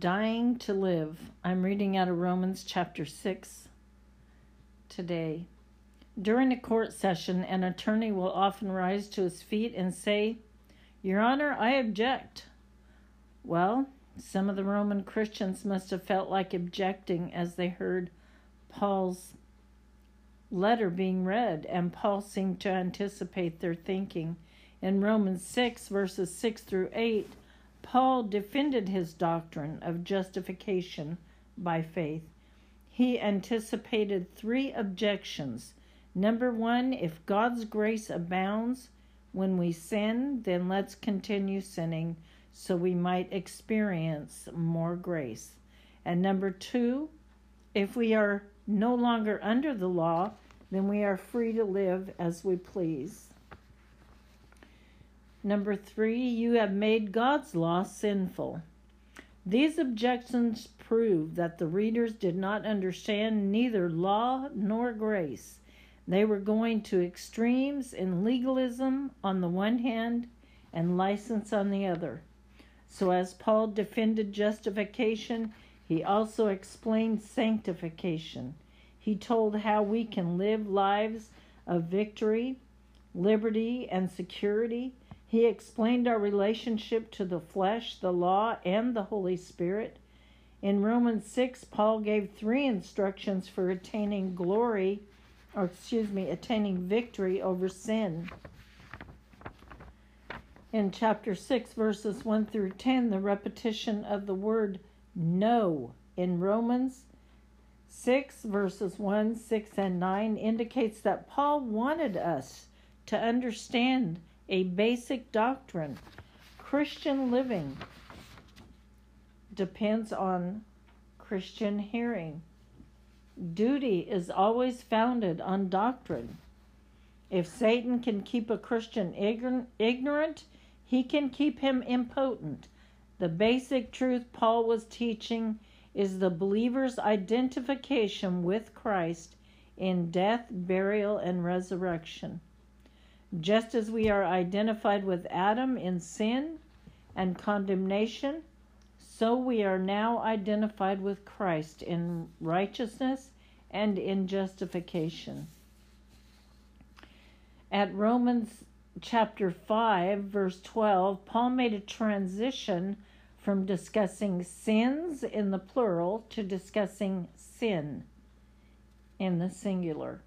Dying to Live. I'm reading out of Romans chapter 6 today. During a court session, an attorney will often rise to his feet and say, Your Honor, I object. Well, some of the Roman Christians must have felt like objecting as they heard Paul's letter being read, and Paul seemed to anticipate their thinking. In Romans 6, verses 6 through 8, Paul defended his doctrine of justification by faith. He anticipated three objections. Number one, if God's grace abounds when we sin, then let's continue sinning so we might experience more grace. And number two, if we are no longer under the law, then we are free to live as we please. Number three, you have made God's law sinful. These objections prove that the readers did not understand neither law nor grace. They were going to extremes in legalism on the one hand and license on the other. So, as Paul defended justification, he also explained sanctification. He told how we can live lives of victory, liberty, and security. He explained our relationship to the flesh, the law, and the Holy Spirit. In Romans 6, Paul gave three instructions for attaining glory, or excuse me, attaining victory over sin. In chapter 6, verses 1 through 10, the repetition of the word know in Romans 6, verses 1, 6, and 9 indicates that Paul wanted us to understand a basic doctrine. Christian living depends on Christian hearing. Duty is always founded on doctrine. If Satan can keep a Christian ignorant, he can keep him impotent. The basic truth Paul was teaching is the believer's identification with Christ in death, burial, and resurrection. Just as we are identified with Adam in sin and condemnation, so we are now identified with Christ in righteousness and in justification. At Romans chapter 5, verse 12, Paul made a transition from discussing sins in the plural to discussing sin in the singular.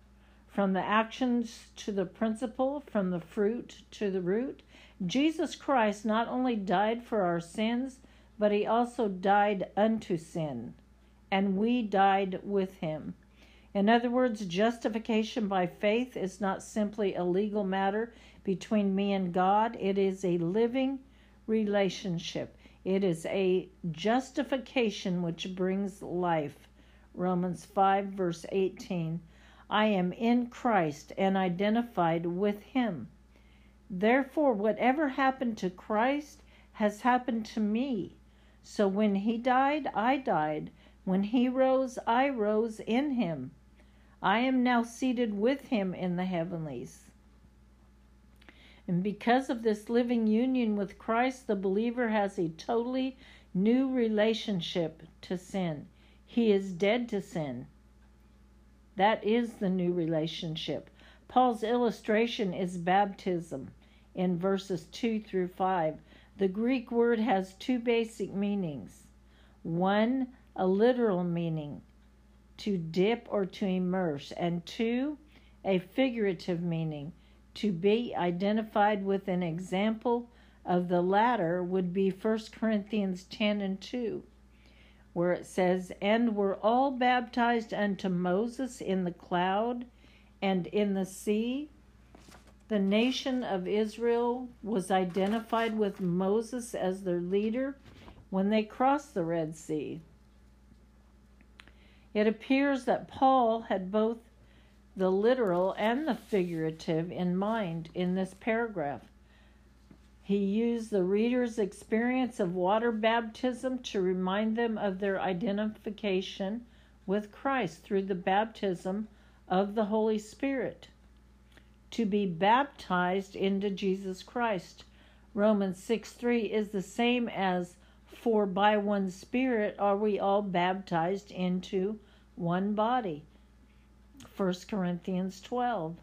From the actions to the principle, from the fruit to the root, Jesus Christ not only died for our sins, but he also died unto sin, and we died with him. In other words, justification by faith is not simply a legal matter between me and God, it is a living relationship. It is a justification which brings life. Romans 5, verse 18. I am in Christ and identified with Him. Therefore, whatever happened to Christ has happened to me. So when He died, I died. When He rose, I rose in Him. I am now seated with Him in the heavenlies. And because of this living union with Christ, the believer has a totally new relationship to sin. He is dead to sin. That is the new relationship. Paul's illustration is baptism in verses 2 through 5. The Greek word has two basic meanings one, a literal meaning, to dip or to immerse, and two, a figurative meaning, to be identified with an example of the latter would be 1 Corinthians 10 and 2 where it says, And were all baptized unto Moses in the cloud and in the sea. The nation of Israel was identified with Moses as their leader when they crossed the Red Sea. It appears that Paul had both the literal and the figurative in mind in this paragraph. He used the reader's experience of water baptism to remind them of their identification with Christ through the baptism of the Holy Spirit. To be baptized into Jesus Christ. Romans 6 3 is the same as For by one Spirit are we all baptized into one body. 1 Corinthians 12.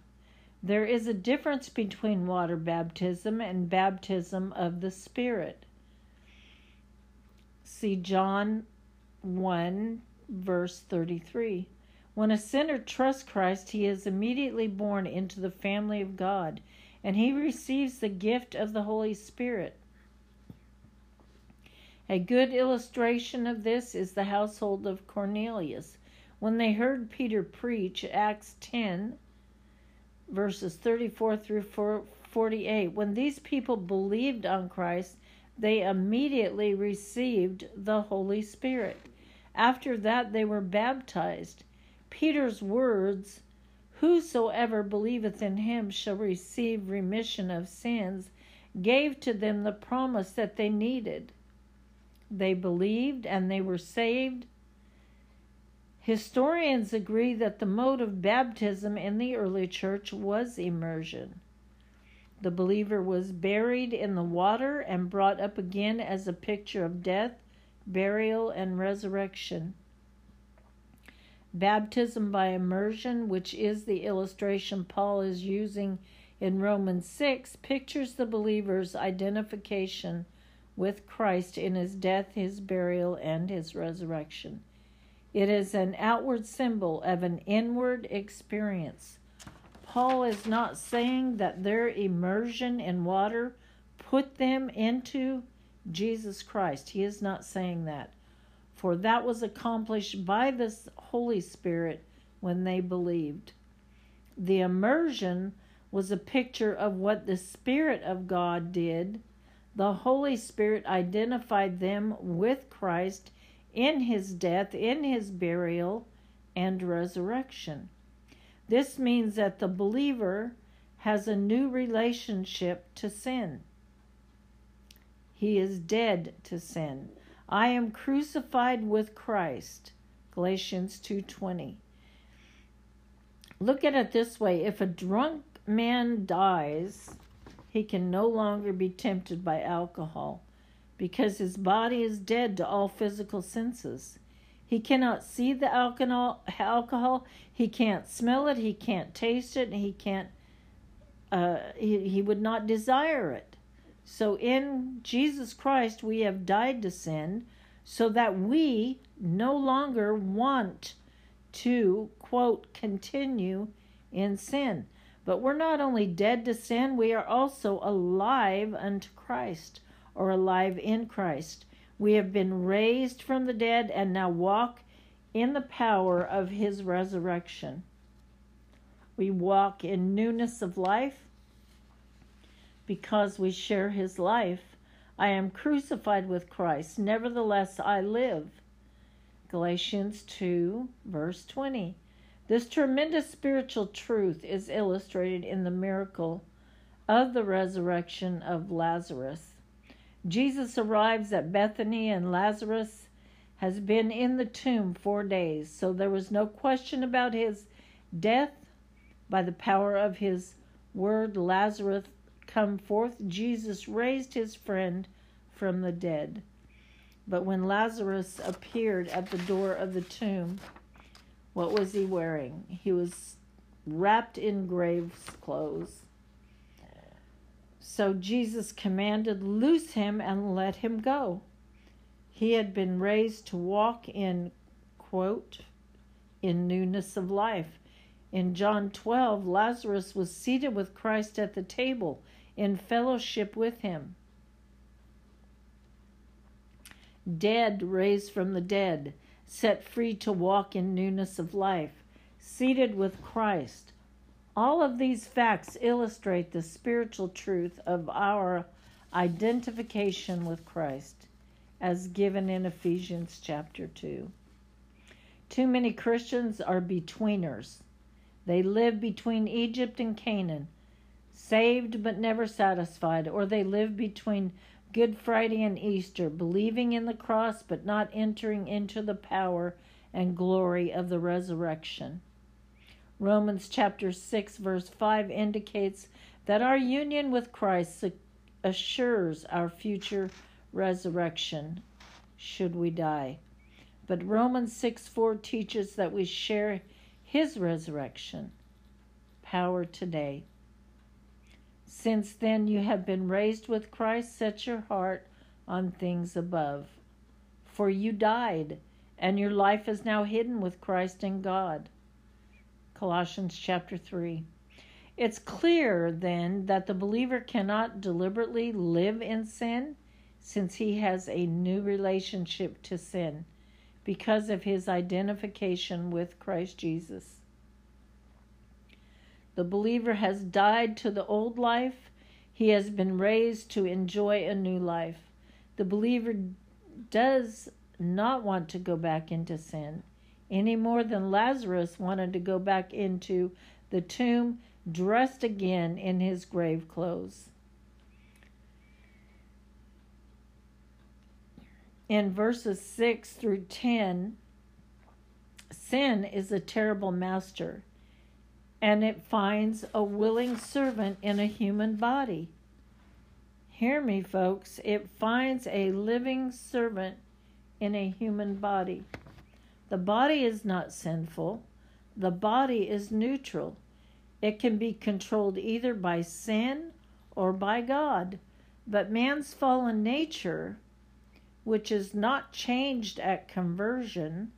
There is a difference between water baptism and baptism of the Spirit. See John 1, verse 33. When a sinner trusts Christ, he is immediately born into the family of God, and he receives the gift of the Holy Spirit. A good illustration of this is the household of Cornelius. When they heard Peter preach, Acts 10, verses 34 through 48, when these people believed on Christ, they immediately received the Holy Spirit. After that, they were baptized. Peter's words, Whosoever believeth in him shall receive remission of sins, gave to them the promise that they needed. They believed and they were saved. Historians agree that the mode of baptism in the early church was immersion. The believer was buried in the water and brought up again as a picture of death, burial, and resurrection. Baptism by immersion, which is the illustration Paul is using in Romans 6, pictures the believer's identification with Christ in his death, his burial, and his resurrection. It is an outward symbol of an inward experience. Paul is not saying that their immersion in water put them into Jesus Christ. He is not saying that. For that was accomplished by the Holy Spirit when they believed. The immersion was a picture of what the Spirit of God did. The Holy Spirit identified them with Christ in his death, in his burial, and resurrection. This means that the believer has a new relationship to sin. He is dead to sin. I am crucified with Christ. Galatians 2:20. Look at it this way, if a drunk man dies, he can no longer be tempted by alcohol because his body is dead to all physical senses. He cannot see the alcohol. He can't smell it. He can't taste it. And he can't. Uh, he, he would not desire it. So in Jesus Christ, we have died to sin, so that we no longer want to quote continue in sin. But we're not only dead to sin, we are also alive unto Christ or alive in Christ. We have been raised from the dead and now walk in the power of his resurrection. We walk in newness of life because we share his life. I am crucified with Christ, nevertheless I live. Galatians 2, verse 20. This tremendous spiritual truth is illustrated in the miracle of the resurrection of Lazarus. Jesus arrives at Bethany, and Lazarus has been in the tomb four days, so there was no question about his death. By the power of his word, Lazarus come forth, Jesus raised his friend from the dead. But when Lazarus appeared at the door of the tomb, what was he wearing? He was wrapped in grave clothes. So Jesus commanded, Loose him and let him go. He had been raised to walk in, quote, in newness of life. In John 12, Lazarus was seated with Christ at the table in fellowship with him. Dead, raised from the dead, set free to walk in newness of life, seated with Christ, all of these facts illustrate the spiritual truth of our identification with Christ as given in Ephesians chapter 2. Too many Christians are betweeners. They live between Egypt and Canaan, saved but never satisfied, or they live between Good Friday and Easter, believing in the cross but not entering into the power and glory of the resurrection. Romans chapter 6 verse 5 indicates that our union with Christ assures our future resurrection. should we die. But Romans 6 4 teaches that we share his resurrection power today. Since then you have been raised with Christ, set your heart on things above. For you died, and your life is now hidden with Christ in God. Colossians chapter 3. It's clear then that the believer cannot deliberately live in sin since he has a new relationship to sin because of his identification with Christ Jesus. The believer has died to the old life, he has been raised to enjoy a new life. The believer does not want to go back into sin any more than Lazarus wanted to go back into the tomb dressed again in his grave clothes. In verses 6 through 10, sin is a terrible master, and it finds a willing servant in a human body. Hear me, folks. It finds a living servant in a human body. The body is not sinful, the body is neutral. It can be controlled either by sin or by God. But man's fallen nature, which is not changed at conversion,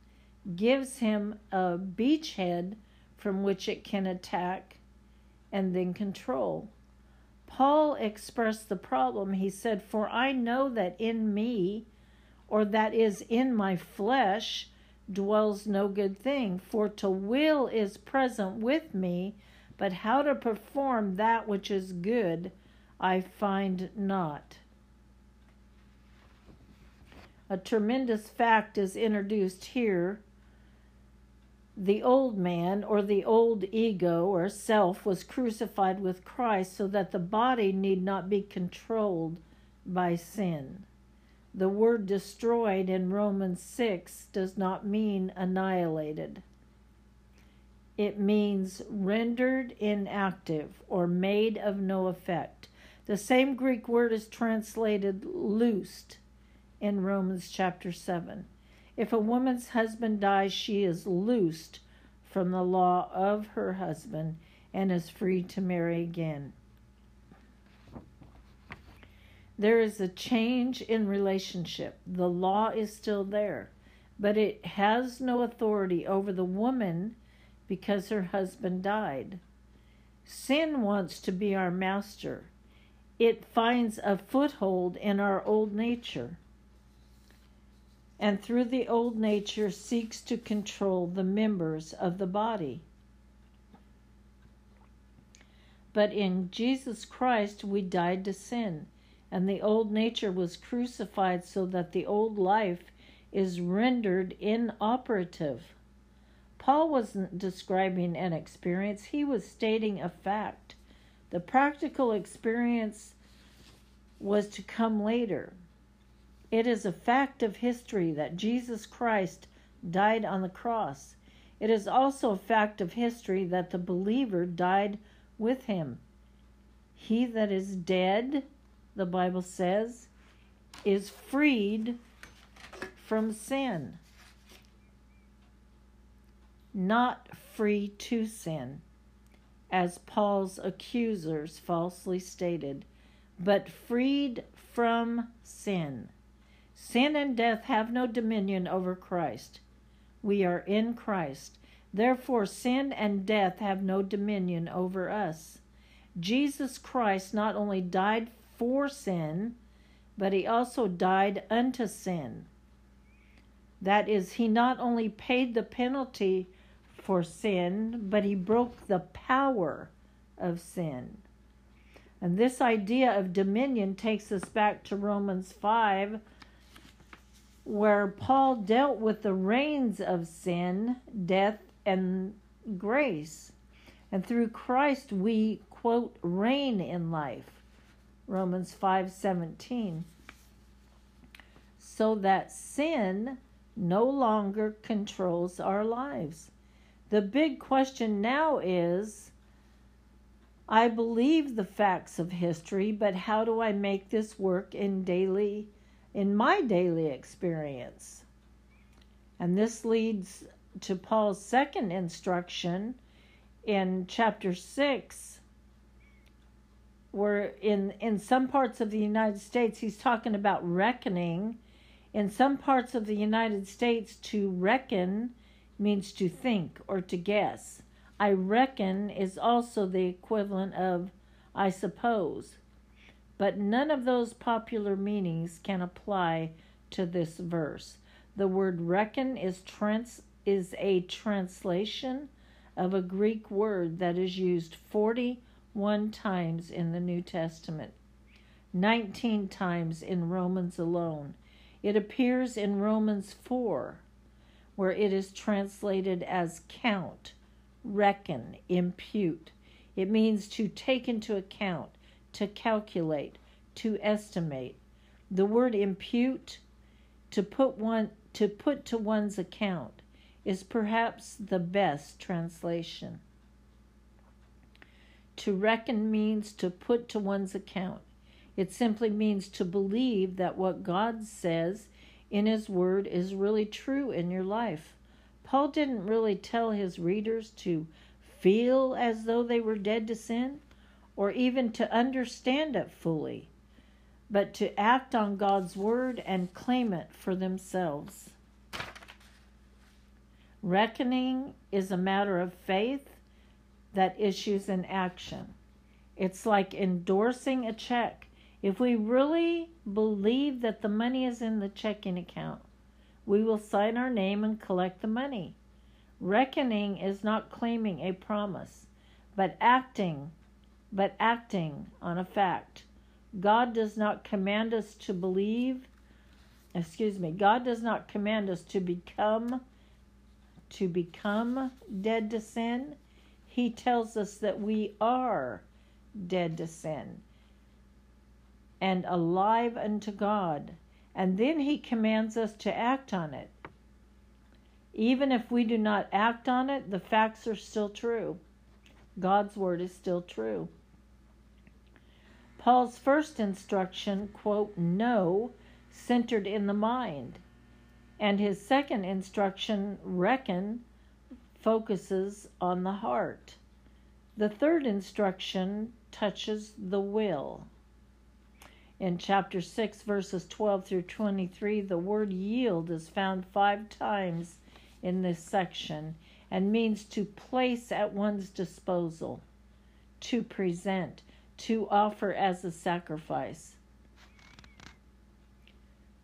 gives him a beachhead from which it can attack and then control. Paul expressed the problem. He said, For I know that in me, or that is in my flesh, dwells no good thing. For to will is present with me, but how to perform that which is good I find not. A tremendous fact is introduced here. The old man, or the old ego or self, was crucified with Christ so that the body need not be controlled by sin. The word destroyed in Romans 6 does not mean annihilated. It means rendered inactive or made of no effect. The same Greek word is translated loosed in Romans chapter 7. If a woman's husband dies, she is loosed from the law of her husband and is free to marry again. There is a change in relationship. The law is still there, but it has no authority over the woman because her husband died. Sin wants to be our master. It finds a foothold in our old nature. And through the old nature seeks to control the members of the body. But in Jesus Christ we died to sin, and the old nature was crucified so that the old life is rendered inoperative. Paul wasn't describing an experience, he was stating a fact. The practical experience was to come later. It is a fact of history that Jesus Christ died on the cross. It is also a fact of history that the believer died with him. He that is dead, the Bible says, is freed from sin not free to sin, as Paul's accusers falsely stated, but freed from sin. Sin and death have no dominion over Christ. We are in Christ. Therefore, sin and death have no dominion over us. Jesus Christ not only died for sin, but he also died unto sin. That is, he not only paid the penalty for sin, but he broke the power of sin. And this idea of dominion takes us back to Romans 5, where Paul dealt with the reigns of sin, death, and grace. And through Christ we quote reign in life. Romans 5:17. So that sin no longer controls our lives. The big question now is I believe the facts of history, but how do I make this work in daily in my daily experience. And this leads to Paul's second instruction in chapter 6 where in in some parts of the United States he's talking about reckoning. In some parts of the United States to reckon means to think or to guess. I reckon is also the equivalent of I suppose. But none of those popular meanings can apply to this verse. The word reckon is trans is a translation of a Greek word that is used 41 times in the New Testament, 19 times in Romans alone. It appears in Romans 4, where it is translated as count, reckon, impute. It means to take into account, to calculate, to estimate. The word impute, to put one to put to one's account is perhaps the best translation. To reckon means to put to one's account. It simply means to believe that what God says in His Word is really true in your life. Paul didn't really tell his readers to feel as though they were dead to sin or even to understand it fully, but to act on God's Word and claim it for themselves. Reckoning is a matter of faith that issues an action. It's like endorsing a check. If we really believe that the money is in the checking account, we will sign our name and collect the money. Reckoning is not claiming a promise, but acting, but acting on a fact. God does not command us to believe, excuse me, God does not command us to become to become dead to sin, he tells us that we are dead to sin and alive unto God. And then he commands us to act on it. Even if we do not act on it, the facts are still true. God's word is still true. Paul's first instruction, quote, know, centered in the mind. And his second instruction, reckon, focuses on the heart. The third instruction touches the will. In chapter 6, verses 12 through 23, the word yield is found five times in this section and means to place at one's disposal, to present, to offer as a sacrifice.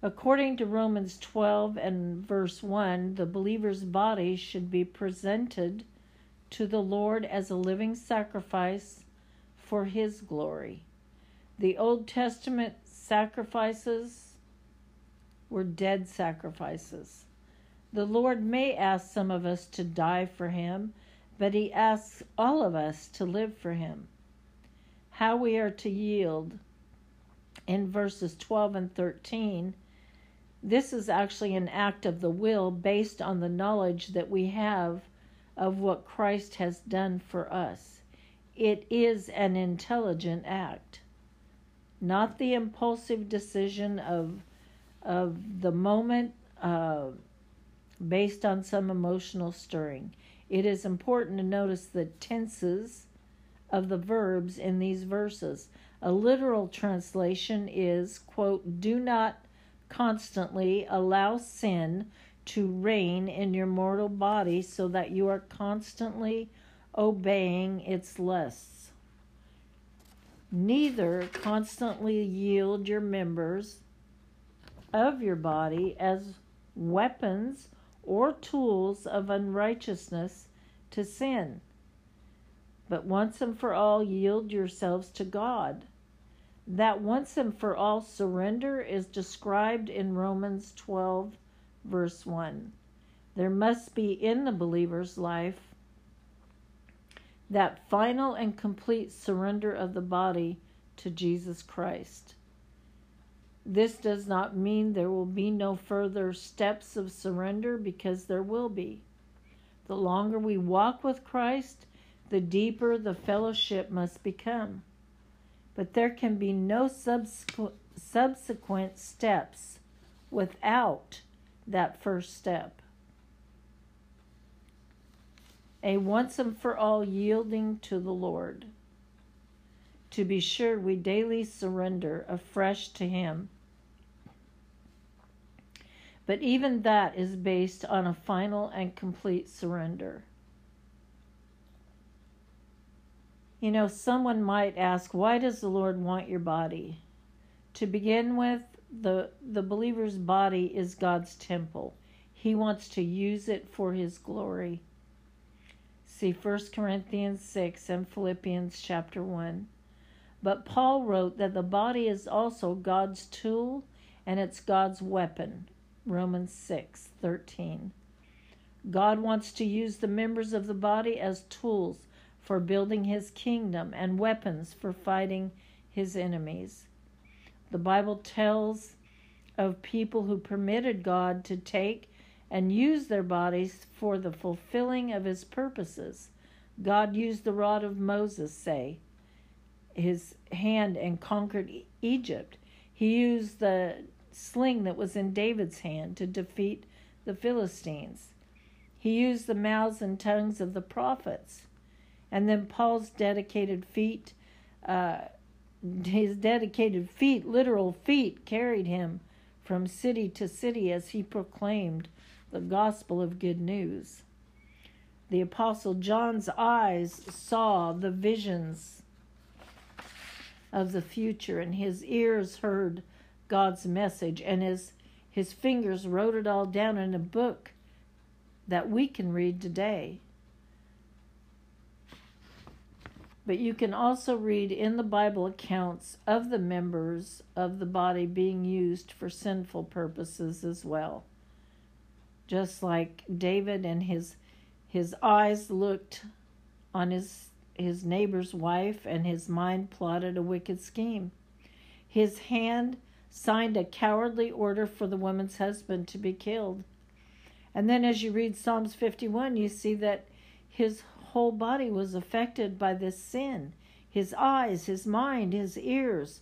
According to Romans 12 and verse 1, the believer's body should be presented to the Lord as a living sacrifice for his glory. The Old Testament sacrifices were dead sacrifices. The Lord may ask some of us to die for him, but he asks all of us to live for him. How we are to yield in verses 12 and 13 this is actually an act of the will based on the knowledge that we have of what Christ has done for us. It is an intelligent act, not the impulsive decision of of the moment uh, based on some emotional stirring. It is important to notice the tenses of the verbs in these verses. A literal translation is, quote, do not constantly allow sin to reign in your mortal body so that you are constantly obeying its lusts. Neither constantly yield your members of your body as weapons or tools of unrighteousness to sin, but once and for all yield yourselves to God that once and for all surrender is described in Romans 12, verse 1. There must be in the believer's life that final and complete surrender of the body to Jesus Christ. This does not mean there will be no further steps of surrender because there will be. The longer we walk with Christ, the deeper the fellowship must become but there can be no subsequent steps without that first step. A once and for all yielding to the Lord. To be sure, we daily surrender afresh to Him. But even that is based on a final and complete surrender. You know, someone might ask, why does the Lord want your body? To begin with, the, the believer's body is God's temple. He wants to use it for his glory. See 1 Corinthians 6 and Philippians chapter 1. But Paul wrote that the body is also God's tool and it's God's weapon. Romans 6:13. God wants to use the members of the body as tools for building his kingdom and weapons for fighting his enemies. The Bible tells of people who permitted God to take and use their bodies for the fulfilling of his purposes. God used the rod of Moses, say, his hand and conquered Egypt. He used the sling that was in David's hand to defeat the Philistines. He used the mouths and tongues of the prophets. And then Paul's dedicated feet, uh, his dedicated feet, literal feet, carried him from city to city as he proclaimed the gospel of good news. The Apostle John's eyes saw the visions of the future, and his ears heard God's message, and his, his fingers wrote it all down in a book that we can read today. But you can also read in the Bible accounts of the members of the body being used for sinful purposes as well. Just like David and his his eyes looked on his his neighbor's wife and his mind plotted a wicked scheme. His hand signed a cowardly order for the woman's husband to be killed. And then as you read Psalms 51, you see that his whole body was affected by this sin his eyes, his mind, his ears.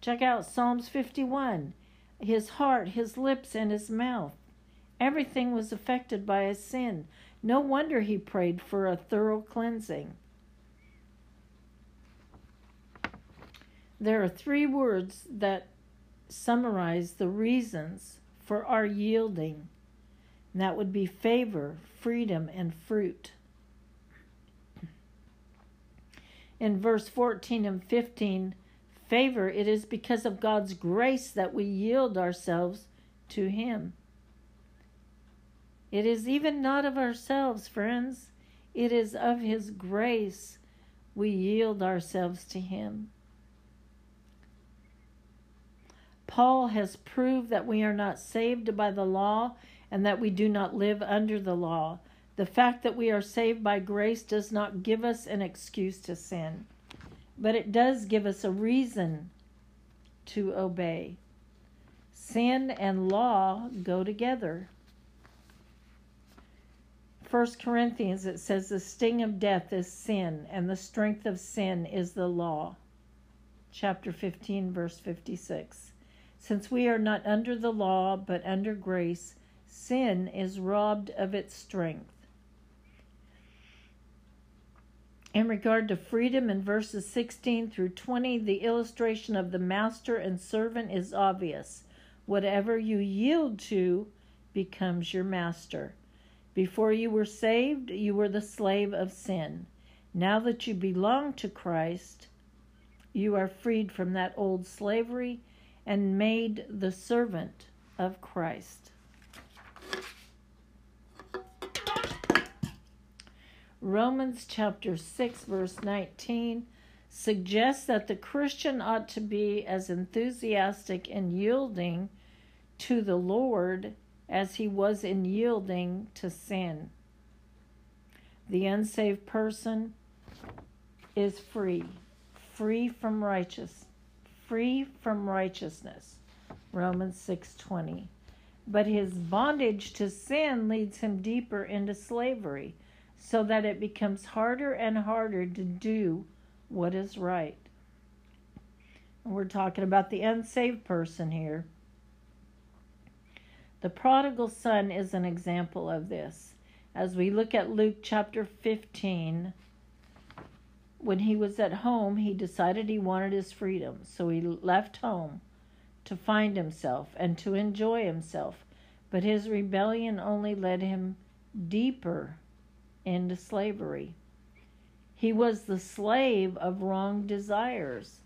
Check out Psalms 51 his heart, his lips, and his mouth. Everything was affected by a sin. No wonder he prayed for a thorough cleansing. There are three words that summarize the reasons for our yielding. And that would be favor, freedom, and fruit. In verse 14 and 15, favor, it is because of God's grace that we yield ourselves to Him. It is even not of ourselves, friends. It is of His grace we yield ourselves to Him. Paul has proved that we are not saved by the law and that we do not live under the law. The fact that we are saved by grace does not give us an excuse to sin, but it does give us a reason to obey. Sin and law go together. 1 Corinthians, it says, The sting of death is sin, and the strength of sin is the law. Chapter 15, verse 56. Since we are not under the law, but under grace, sin is robbed of its strength. In regard to freedom in verses 16 through 20, the illustration of the master and servant is obvious. Whatever you yield to becomes your master. Before you were saved, you were the slave of sin. Now that you belong to Christ, you are freed from that old slavery and made the servant of Christ. Romans chapter 6, verse 19 suggests that the Christian ought to be as enthusiastic in yielding to the Lord as he was in yielding to sin. The unsaved person is free, free from righteous, free from righteousness. Romans 6:20. But his bondage to sin leads him deeper into slavery, so that it becomes harder and harder to do what is right. We're talking about the unsaved person here. The prodigal son is an example of this. As we look at Luke chapter 15, when he was at home, he decided he wanted his freedom. So he left home to find himself and to enjoy himself. But his rebellion only led him deeper into slavery. He was the slave of wrong desires,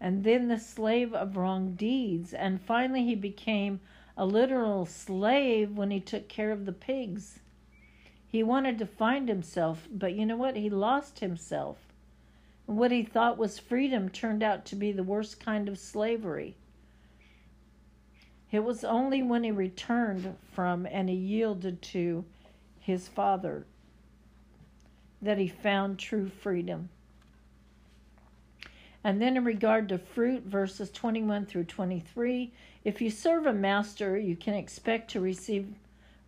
and then the slave of wrong deeds, and finally he became a literal slave when he took care of the pigs. He wanted to find himself, but you know what? He lost himself. What he thought was freedom turned out to be the worst kind of slavery. It was only when he returned from and he yielded to his father that he found true freedom. And then, in regard to fruit, verses 21 through 23, if you serve a master, you can expect to receive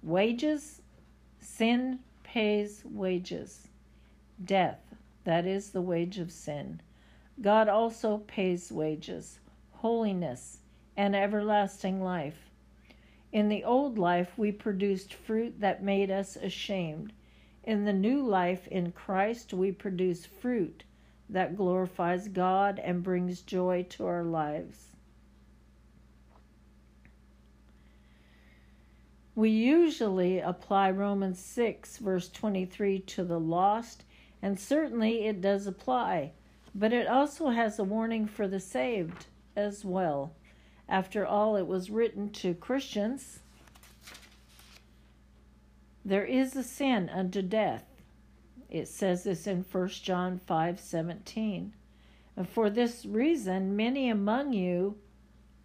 wages. Sin pays wages. Death, that is the wage of sin. God also pays wages, holiness, and everlasting life. In the old life, we produced fruit that made us ashamed. In the new life in Christ, we produce fruit that glorifies God and brings joy to our lives. We usually apply Romans 6, verse 23 to the lost, and certainly it does apply, but it also has a warning for the saved as well. After all, it was written to Christians. There is a sin unto death it says this in 1 John 5:17. And for this reason many among you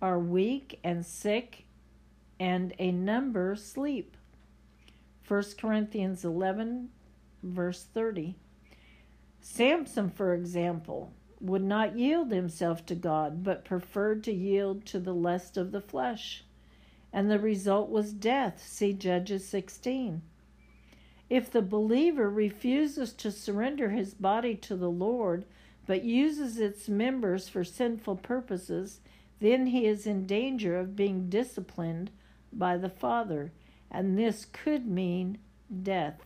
are weak and sick and a number sleep. 1 Corinthians 11 verse 30. Samson, for example, would not yield himself to God, but preferred to yield to the lust of the flesh. And the result was death. See Judges 16. If the believer refuses to surrender his body to the Lord, but uses its members for sinful purposes, then he is in danger of being disciplined by the Father, and this could mean death.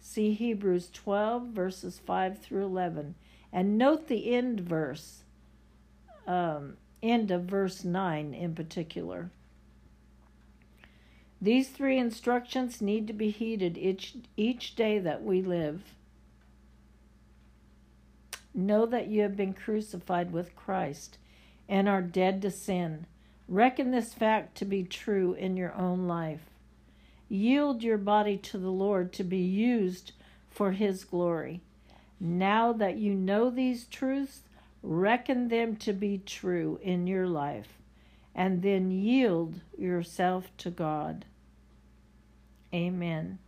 See Hebrews 12, verses 5 through 11. And note the end verse, um, end of verse 9 in particular. These three instructions need to be heeded each, each day that we live. Know that you have been crucified with Christ and are dead to sin. Reckon this fact to be true in your own life. Yield your body to the Lord to be used for His glory. Now that you know these truths, reckon them to be true in your life, and then yield yourself to God. Amen.